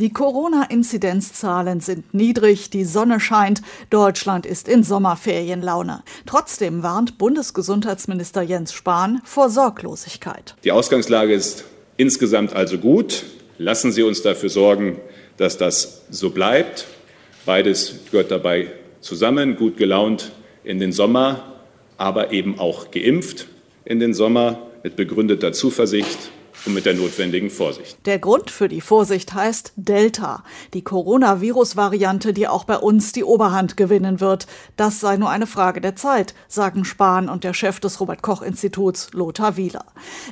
Die Corona-Inzidenzzahlen sind niedrig, die Sonne scheint, Deutschland ist in Sommerferienlaune. Trotzdem warnt Bundesgesundheitsminister Jens Spahn vor Sorglosigkeit. Die Ausgangslage ist insgesamt also gut. Lassen Sie uns dafür sorgen, dass das so bleibt. Beides gehört dabei zusammen, gut gelaunt in den Sommer, aber eben auch geimpft in den Sommer mit begründeter Zuversicht und mit der notwendigen Vorsicht. Der Grund für die Vorsicht heißt Delta, die Coronavirus-Variante, die auch bei uns die Oberhand gewinnen wird. Das sei nur eine Frage der Zeit, sagen Spahn und der Chef des Robert-Koch-Instituts, Lothar Wieler.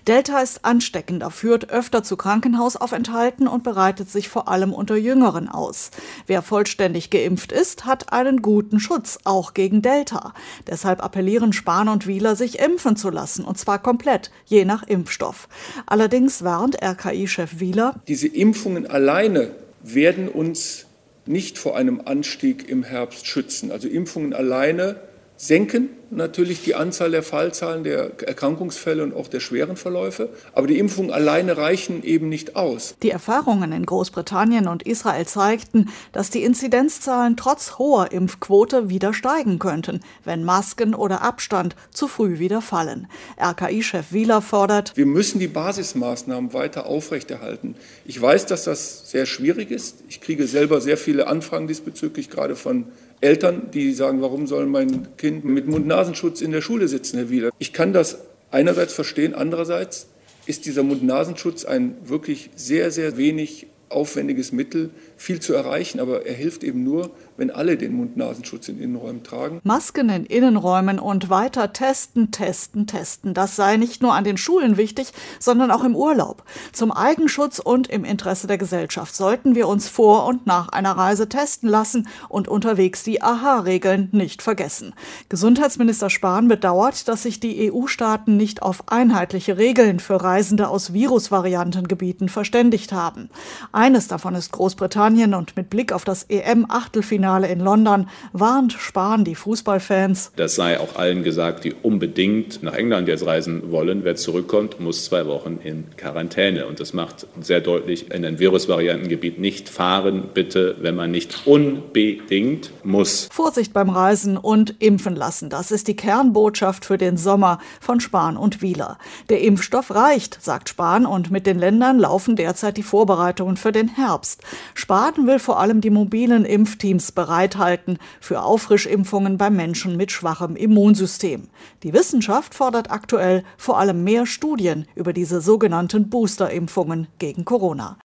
Delta ist ansteckender, führt öfter zu Krankenhausaufenthalten und bereitet sich vor allem unter Jüngeren aus. Wer vollständig geimpft ist, hat einen guten Schutz, auch gegen Delta. Deshalb appellieren Spahn und Wieler, sich impfen zu lassen, und zwar komplett, je nach Impfstoff. Allerdings Allerdings warnt RKI-Chef Wieler, diese Impfungen alleine werden uns nicht vor einem Anstieg im Herbst schützen. Also Impfungen alleine senken natürlich die Anzahl der Fallzahlen, der Erkrankungsfälle und auch der schweren Verläufe. Aber die Impfungen alleine reichen eben nicht aus. Die Erfahrungen in Großbritannien und Israel zeigten, dass die Inzidenzzahlen trotz hoher Impfquote wieder steigen könnten, wenn Masken oder Abstand zu früh wieder fallen. RKI-Chef Wieler fordert, wir müssen die Basismaßnahmen weiter aufrechterhalten. Ich weiß, dass das sehr schwierig ist. Ich kriege selber sehr viele Anfragen diesbezüglich, gerade von Eltern, die sagen, warum soll mein Kind mit Mund-Nasenschutz in der Schule sitzen, Herr Wieler? Ich kann das einerseits verstehen, andererseits ist dieser Mund-Nasenschutz ein wirklich sehr, sehr wenig aufwendiges Mittel, viel zu erreichen, aber er hilft eben nur, wenn alle den Mund-Nasenschutz in Innenräumen tragen. Masken in Innenräumen und weiter testen, testen, testen. Das sei nicht nur an den Schulen wichtig, sondern auch im Urlaub. Zum Eigenschutz und im Interesse der Gesellschaft sollten wir uns vor und nach einer Reise testen lassen und unterwegs die AHA-Regeln nicht vergessen. Gesundheitsminister Spahn bedauert, dass sich die EU-Staaten nicht auf einheitliche Regeln für Reisende aus Virusvariantengebieten verständigt haben. Eines davon ist Großbritannien und mit Blick auf das EM-Achtelfinale in London warnt Spahn die Fußballfans. Das sei auch allen gesagt, die unbedingt nach England jetzt reisen wollen. Wer zurückkommt, muss zwei Wochen in Quarantäne. Und das macht sehr deutlich, in ein Virusvariantengebiet nicht fahren, bitte, wenn man nicht unbedingt muss. Vorsicht beim Reisen und impfen lassen. Das ist die Kernbotschaft für den Sommer von Spahn und Wieler. Der Impfstoff reicht, sagt Spahn, und mit den Ländern laufen derzeit die Vorbereitungen für für den Herbst. Spaten will vor allem die mobilen Impfteams bereithalten für Auffrischimpfungen bei Menschen mit schwachem Immunsystem. Die Wissenschaft fordert aktuell vor allem mehr Studien über diese sogenannten Boosterimpfungen gegen Corona.